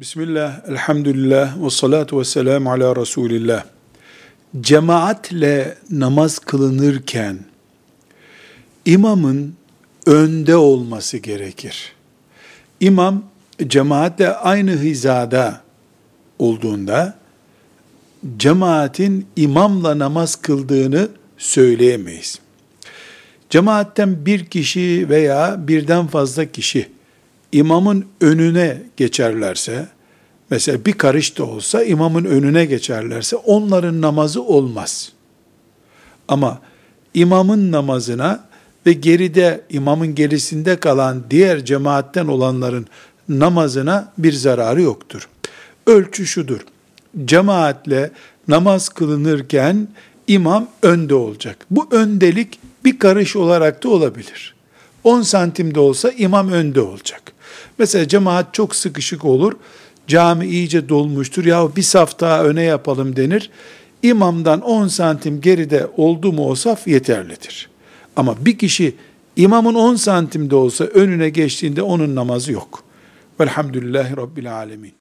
Bismillah, elhamdülillah, ve salatu ve selamu ala Resulillah. Cemaatle namaz kılınırken imamın önde olması gerekir. İmam cemaatle aynı hizada olduğunda cemaatin imamla namaz kıldığını söyleyemeyiz. Cemaatten bir kişi veya birden fazla kişi imamın önüne geçerlerse, mesela bir karış da olsa imamın önüne geçerlerse onların namazı olmaz. Ama imamın namazına ve geride imamın gerisinde kalan diğer cemaatten olanların namazına bir zararı yoktur. Ölçü şudur. Cemaatle namaz kılınırken imam önde olacak. Bu öndelik bir karış olarak da olabilir. 10 santimde olsa imam önde olacak. Mesela cemaat çok sıkışık olur. Cami iyice dolmuştur. Ya bir saf daha öne yapalım denir. İmamdan 10 santim geride oldu mu o saf yeterlidir. Ama bir kişi imamın 10 santimde olsa önüne geçtiğinde onun namazı yok. Velhamdülillahi Rabbil Alemin.